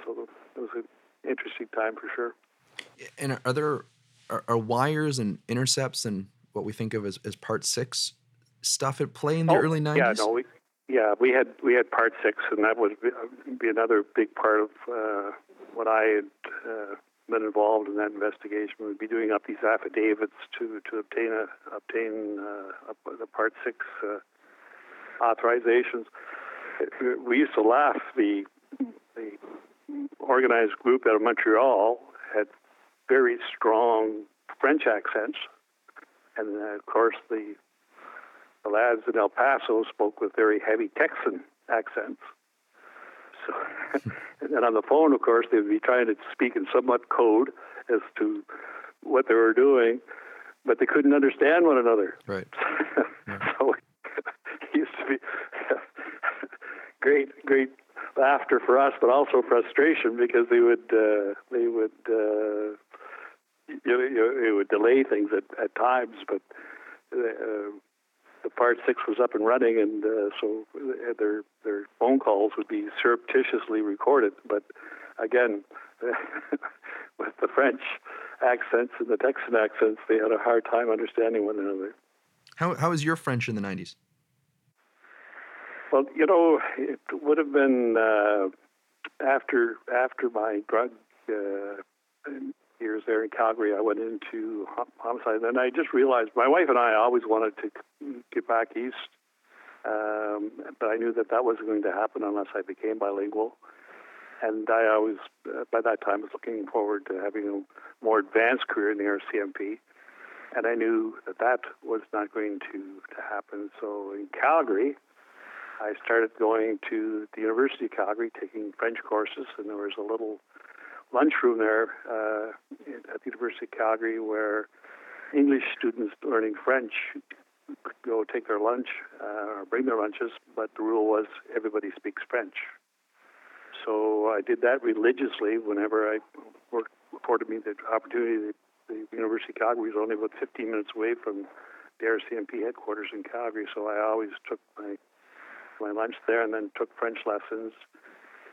[SPEAKER 3] So it was an interesting time for sure.
[SPEAKER 2] And are there are, are wires and intercepts and what we think of as, as part six stuff at play in the
[SPEAKER 3] oh,
[SPEAKER 2] early
[SPEAKER 3] nineties? Yeah, no, we, yeah, we had we had part six, and that would be, be another big part of uh, what I had uh, been involved in that investigation. We'd be doing up these affidavits to to obtain a obtain uh, a, the part six uh, authorizations. We used to laugh. The the organized group out of Montreal had very strong French accents, and uh, of course the the lads in El Paso spoke with very heavy Texan accents. So, and on the phone, of course, they would be trying to speak in somewhat code as to what they were doing, but they couldn't understand one another.
[SPEAKER 2] Right.
[SPEAKER 3] yeah. so it used to be great, great laughter for us, but also frustration because they would uh, they would uh, you you it would delay things at, at times, but uh, the part six was up and running, and uh, so their their phone calls would be surreptitiously recorded. But again, with the French accents and the Texan accents, they had a hard time understanding one another.
[SPEAKER 2] How how was your French in the nineties?
[SPEAKER 3] Well, you know, it would have been uh, after after my drug uh, years there in Calgary. I went into homicide, and I just realized my wife and I always wanted to get back east, um, but I knew that that wasn't going to happen unless I became bilingual. And I always, uh, by that time, was looking forward to having a more advanced career in the RCMP. And I knew that that was not going to, to happen. So in Calgary, I started going to the University of Calgary, taking French courses, and there was a little lunchroom there uh, at the University of Calgary where English students learning French could go take their lunch uh, or bring their lunches, but the rule was everybody speaks French. So I did that religiously whenever I worked, afforded me the opportunity. The, the University of Calgary was only about 15 minutes away from the RCMP headquarters in Calgary, so I always took my my lunch there and then took French lessons.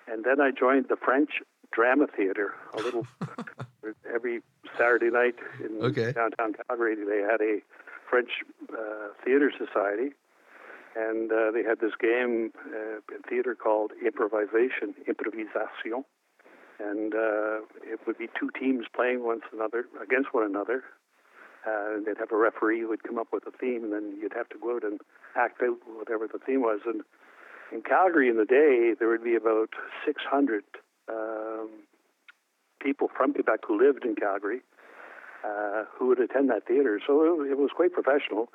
[SPEAKER 3] And then I joined the French Drama Theater, a little every Saturday night in
[SPEAKER 2] okay.
[SPEAKER 3] downtown Calgary. They had a French uh, theater society, and uh, they had this game uh, in theater called improvisation, improvisation, and uh, it would be two teams playing one another against one another. Uh, and they'd have a referee who would come up with a theme, and then you'd have to go out and act out whatever the theme was. And in Calgary in the day, there would be about 600 um, people from Quebec who lived in Calgary uh, who would attend that theater. So it, it was quite professional.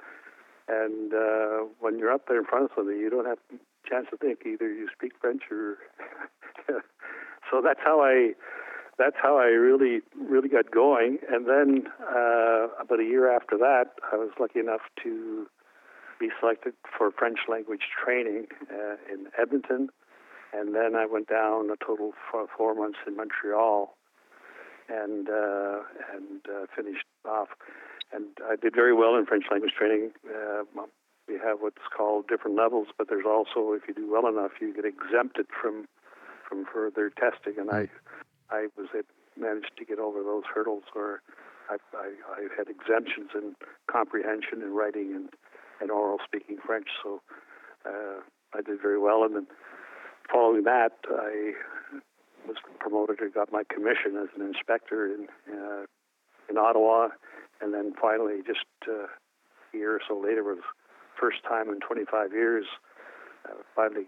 [SPEAKER 3] And uh, when you're up there in front of somebody, you don't have a chance to think. Either you speak French or. so that's how I. That's how I really, really got going. And then uh, about a year after that, I was lucky enough to be selected for French language training uh, in Edmonton and then I went down a total for four months in Montreal, and uh, and uh, finished off. And I did very well in French language training. Uh, we have what's called different levels, but there's also, if you do well enough, you get exempted from from further testing. And I I was it managed to get over those hurdles or I, I, I had exemptions in comprehension and writing and, and oral speaking French, so uh, I did very well. And then following that, I was promoted and got my commission as an inspector in uh, in Ottawa, and then finally, just uh, a year or so later, was first time in 25 years, uh, finally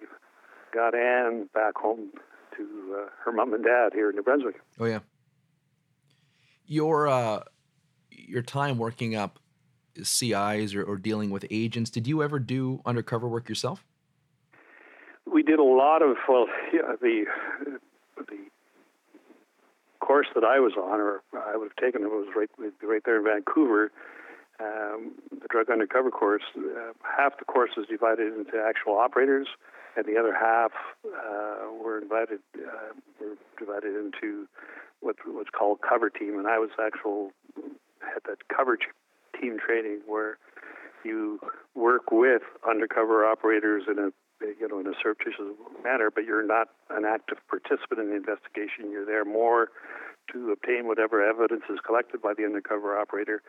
[SPEAKER 3] got Anne back home to uh, her mom and dad here in New Brunswick.
[SPEAKER 2] Oh yeah. Your uh, your time working up CIs or, or dealing with agents. Did you ever do undercover work yourself?
[SPEAKER 3] We did a lot of well, yeah, the the course that I was on, or I would have taken it was right right there in Vancouver. Um, the drug undercover course. Uh, half the course is divided into actual operators, and the other half uh, were invited uh, were divided into what was called cover team, and I was actual had that coverage team training where you work with undercover operators in a you know in a surreptitious manner, but you're not an active participant in the investigation. You're there more to obtain whatever evidence is collected by the undercover operator,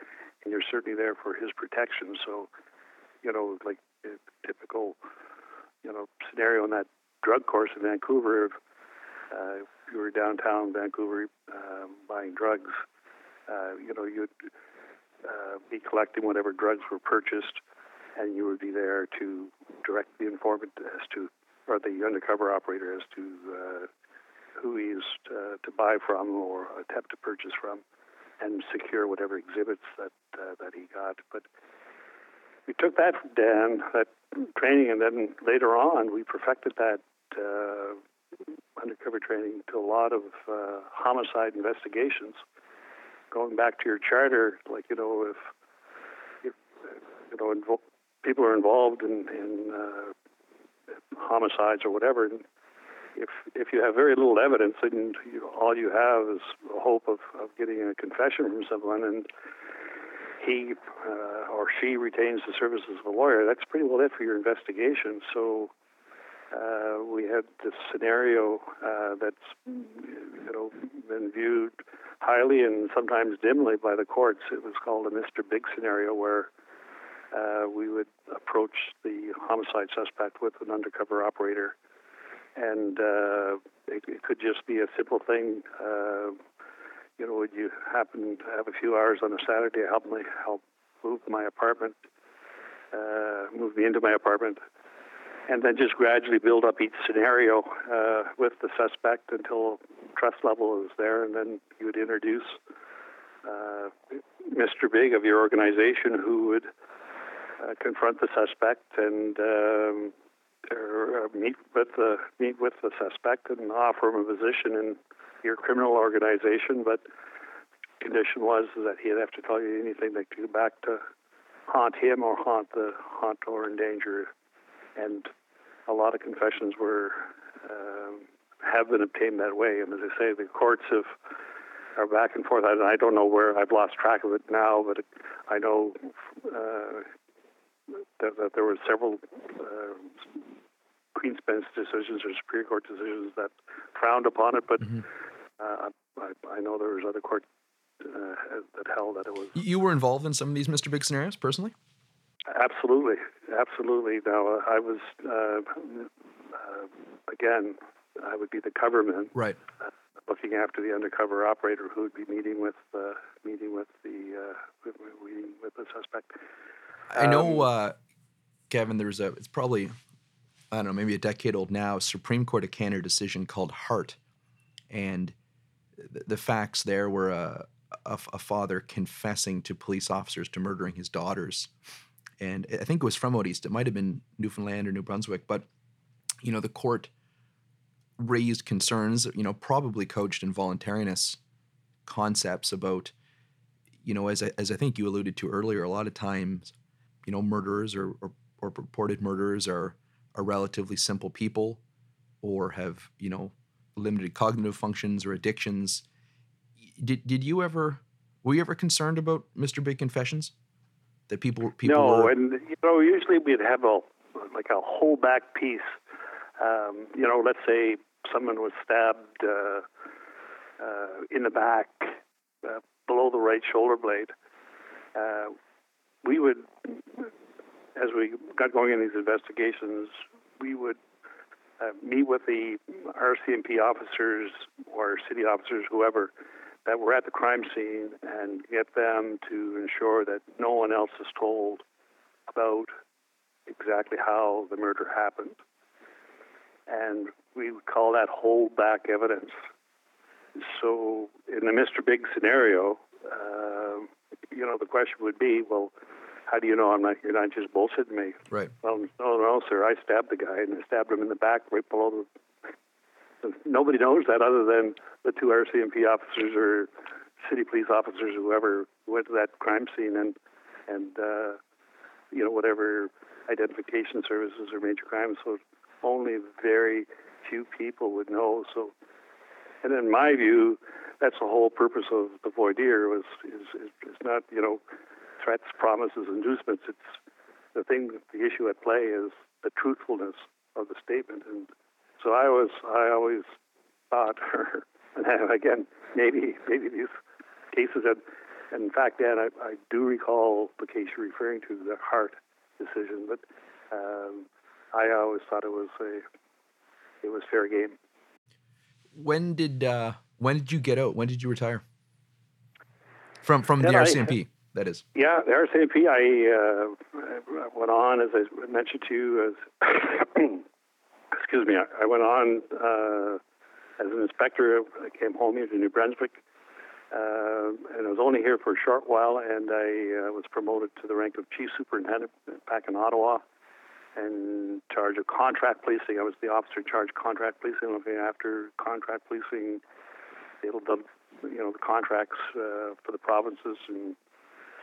[SPEAKER 3] and you're certainly there for his protection. So, you know, like typical you know scenario in that drug course in Vancouver. Uh, if you were downtown Vancouver uh, buying drugs, uh, you know you'd uh, be collecting whatever drugs were purchased, and you would be there to direct the informant as to, or the undercover operator as to uh, who he's uh, to buy from or attempt to purchase from, and secure whatever exhibits that uh, that he got. But we took that Dan that training, and then later on we perfected that uh, undercover training to a lot of uh, homicide investigations. Going back to your charter, like you know, if, if you know invo- people are involved in, in uh, homicides or whatever, if if you have very little evidence and you, all you have is a hope of, of getting a confession from someone, and he uh, or she retains the services of a lawyer, that's pretty well it for your investigation. So uh, we had this scenario uh, that's you know been viewed highly and sometimes dimly by the courts. It was called a Mr. Big scenario, where uh, we would approach the homicide suspect with an undercover operator, and uh, it, it, could just be a simple thing. Uh, you know, would you happen to have a few hours on a Saturday, help me help move my apartment, uh, move me into my apartment, and then just gradually build up each scenario uh, with the suspect until trust level is there, and then you would introduce uh, Mr. Big of your organization who would uh, confront the suspect and um, or, meet with the meet with the suspect and offer him a position in your criminal organization. But condition was that he'd have to tell you anything that could go back to haunt him or haunt the haunt or endanger and a lot of confessions were um, have been obtained that way. And as I say, the courts have are back and forth. I, don't know where I've lost track of it now, but I know uh, that, that, there were several uh, Queen's Bench decisions or Superior Court decisions that frowned upon it, but mm-hmm. uh, I, I, know there was other court uh, that held that it was.
[SPEAKER 2] You were involved in some of these Mr. Big scenarios personally.
[SPEAKER 3] Absolutely, absolutely. Now, uh, I was uh, uh, again, I would be the coverman,
[SPEAKER 2] right?
[SPEAKER 3] Uh, looking after the undercover operator who would be meeting with uh, meeting with the uh, meeting with the suspect.
[SPEAKER 2] I know, um, Kevin. There's a. It's probably I don't know, maybe a decade old now. Supreme Court of Canada decision called Hart, and the, the facts there were a, a, a father confessing to police officers to murdering his daughters and I think it was from out east. It might have been Newfoundland or New Brunswick, but you know the court raised concerns, you know, probably coached in voluntariness concepts about, you know, as I, as I think you alluded to earlier, a lot of times, you know, murderers or, or, or purported murderers are are relatively simple people, or have you know limited cognitive functions or addictions. Did did you ever were you ever concerned about Mr. Big Confessions? that people people
[SPEAKER 3] no,
[SPEAKER 2] were...
[SPEAKER 3] and you know usually we'd have a like a whole back piece. Um, you know, let's say someone was stabbed uh, uh, in the back, uh, below the right shoulder blade. We would, as we got going in these investigations, we would uh, meet with the RCMP officers or city officers, whoever, that were at the crime scene and get them to ensure that no one else is told about exactly how the murder happened. And we would call that hold back evidence. So, in the Mr. Big scenario, uh, you know, the question would be, well, how do you know I'm not? You're not just bullshitting me.
[SPEAKER 2] Right.
[SPEAKER 3] Well, no, no, sir. I stabbed the guy, and I stabbed him in the back, right below the. Nobody knows that other than the two RCMP officers or city police officers, whoever went to that crime scene, and and uh, you know whatever identification services or major crimes. So only very few people would know. So, and in my view, that's the whole purpose of the voir dire was is, is, is not you know threats, promises, inducements. It's the thing. The issue at play is the truthfulness of the statement, and so I was I always thought, and again, maybe maybe these cases had. In fact, Dan, I, I do recall the case you're referring to, the Hart decision, but um, I always thought it was a it was fair game.
[SPEAKER 2] When did uh, when did you get out? When did you retire? From from the
[SPEAKER 3] Then I-
[SPEAKER 2] RCMP, that is.
[SPEAKER 3] Yeah, the RCMP, I uh, went on, as I mentioned to you, as, excuse me, I, went on uh, as an inspector. I came home here to New Brunswick, uh, and I was only here for a short while, and I uh, was promoted to the rank of chief superintendent back in Ottawa in charge of contract policing. I was the officer in charge of contract policing, looking after contract policing, you know, the contracts uh, for the provinces and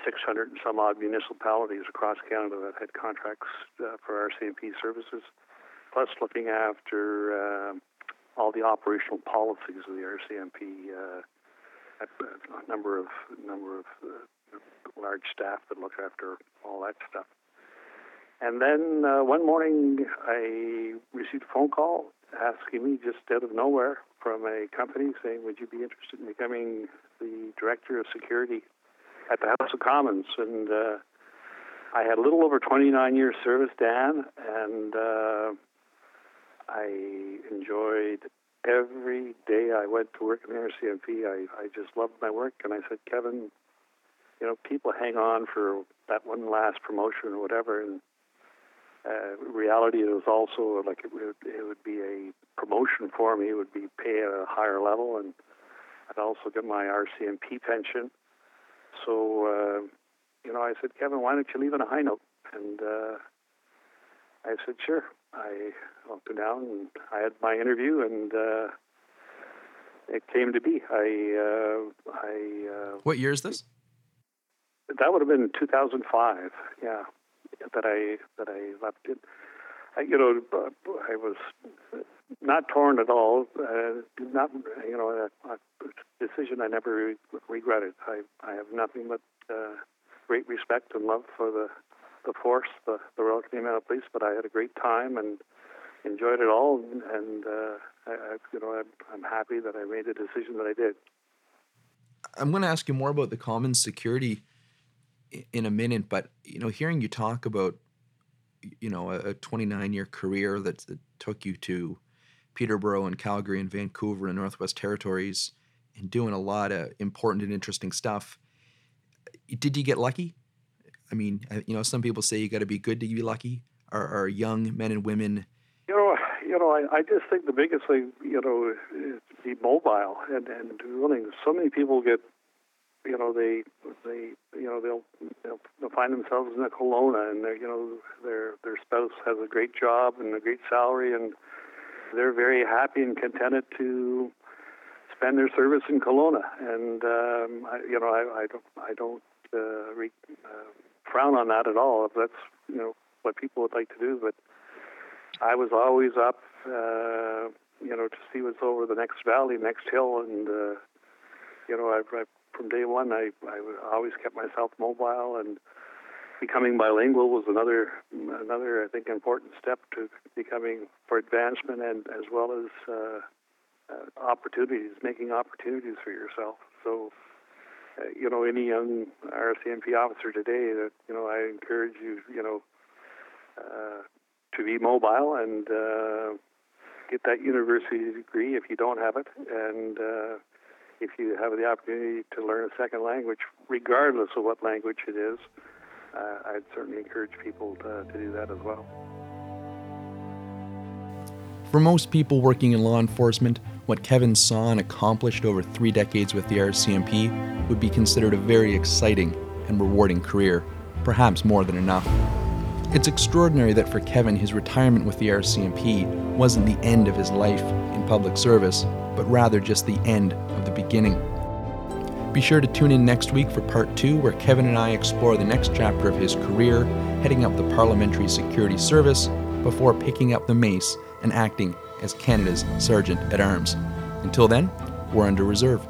[SPEAKER 3] 600 and some odd municipalities across Canada that had contracts uh, for RCMP services, plus looking after uh, all the operational policies of the RCMP. Uh, a number of number of uh, large staff that look after all that stuff. And then uh, one morning, I received a phone call asking me just out of nowhere from a company saying, "Would you be interested in becoming the director of security at the House of Commons?" And uh, I had a little over 29 years service, Dan, and uh, I enjoyed every day I went to work in the RCMP. I, I just loved my work, and I said, Kevin, you know, people hang on for that one last promotion or whatever, and uh, reality it was also like it would, it would be a promotion for me. It would be pay at a higher level, and I'd also get my RCMP pension. So, uh, you know, I said, Kevin, why don't you leave on a high note? And uh, I said, sure. I walked down and I had my interview, and uh, it came to be. I, uh, I uh,
[SPEAKER 2] What year is this?
[SPEAKER 3] that would have been 2005. Yeah, that I that I left it. I, you know, I was not torn at all. Uh, not you know a, a decision I never re- regretted. I I have nothing but uh, great respect and love for the the force, the the Royal Canadian Police. But I had a great time and enjoyed it all. And, and uh, I, I, you know, I'm, I'm happy that I made the decision that I did.
[SPEAKER 2] I'm going to ask you more about the Commons security in a minute, but you know, hearing you talk about you know a 29 year career that, that took you to Peterborough and Calgary and Vancouver and Northwest Territories and doing a lot of important and interesting stuff. Did you get lucky? I mean, you know, some people say you got to be good to be lucky. Are, are young men and women?
[SPEAKER 3] You know, you know, I, I just think the biggest thing, you know, is to be mobile and and willing. So many people get, you know, they they you know they'll they'll, they'll find themselves in a Kelowna and they you know their their spouse has a great job and a great salary and they're very happy and contented to spend their service in Kelowna. And um, I, you know, I, I don't I don't uh, re, uh, frown on that at all. If that's you know what people would like to do, but I was always up, uh, you know, to see what's over the next valley, next hill, and uh, you know, I, I, from day one, I I always kept myself mobile, and becoming bilingual was another another I think important step to becoming for advancement and as well as uh, uh, opportunities, making opportunities for yourself. So uh, you know, any young RCMP officer today, that you know, I encourage you, you know, uh, to be mobile and uh, get that university degree if you don't have it, and uh, if you have the opportunity to learn a second language, regardless of what language it is, uh, I'd certainly encourage people to, to do that as well.
[SPEAKER 2] For most people working in law enforcement, what Kevin saw and accomplished over three decades with the RCMP would be considered a very exciting and rewarding career, perhaps more than enough. It's extraordinary that for Kevin, his retirement with the RCMP wasn't the end of his life in public service, but rather just the end of the beginning. Be sure to tune in next week for part two, where Kevin and I explore the next chapter of his career, heading up the Parliamentary Security Service before picking up the mace and acting as Canada's Sergeant at Arms. Until then, we're under reserve.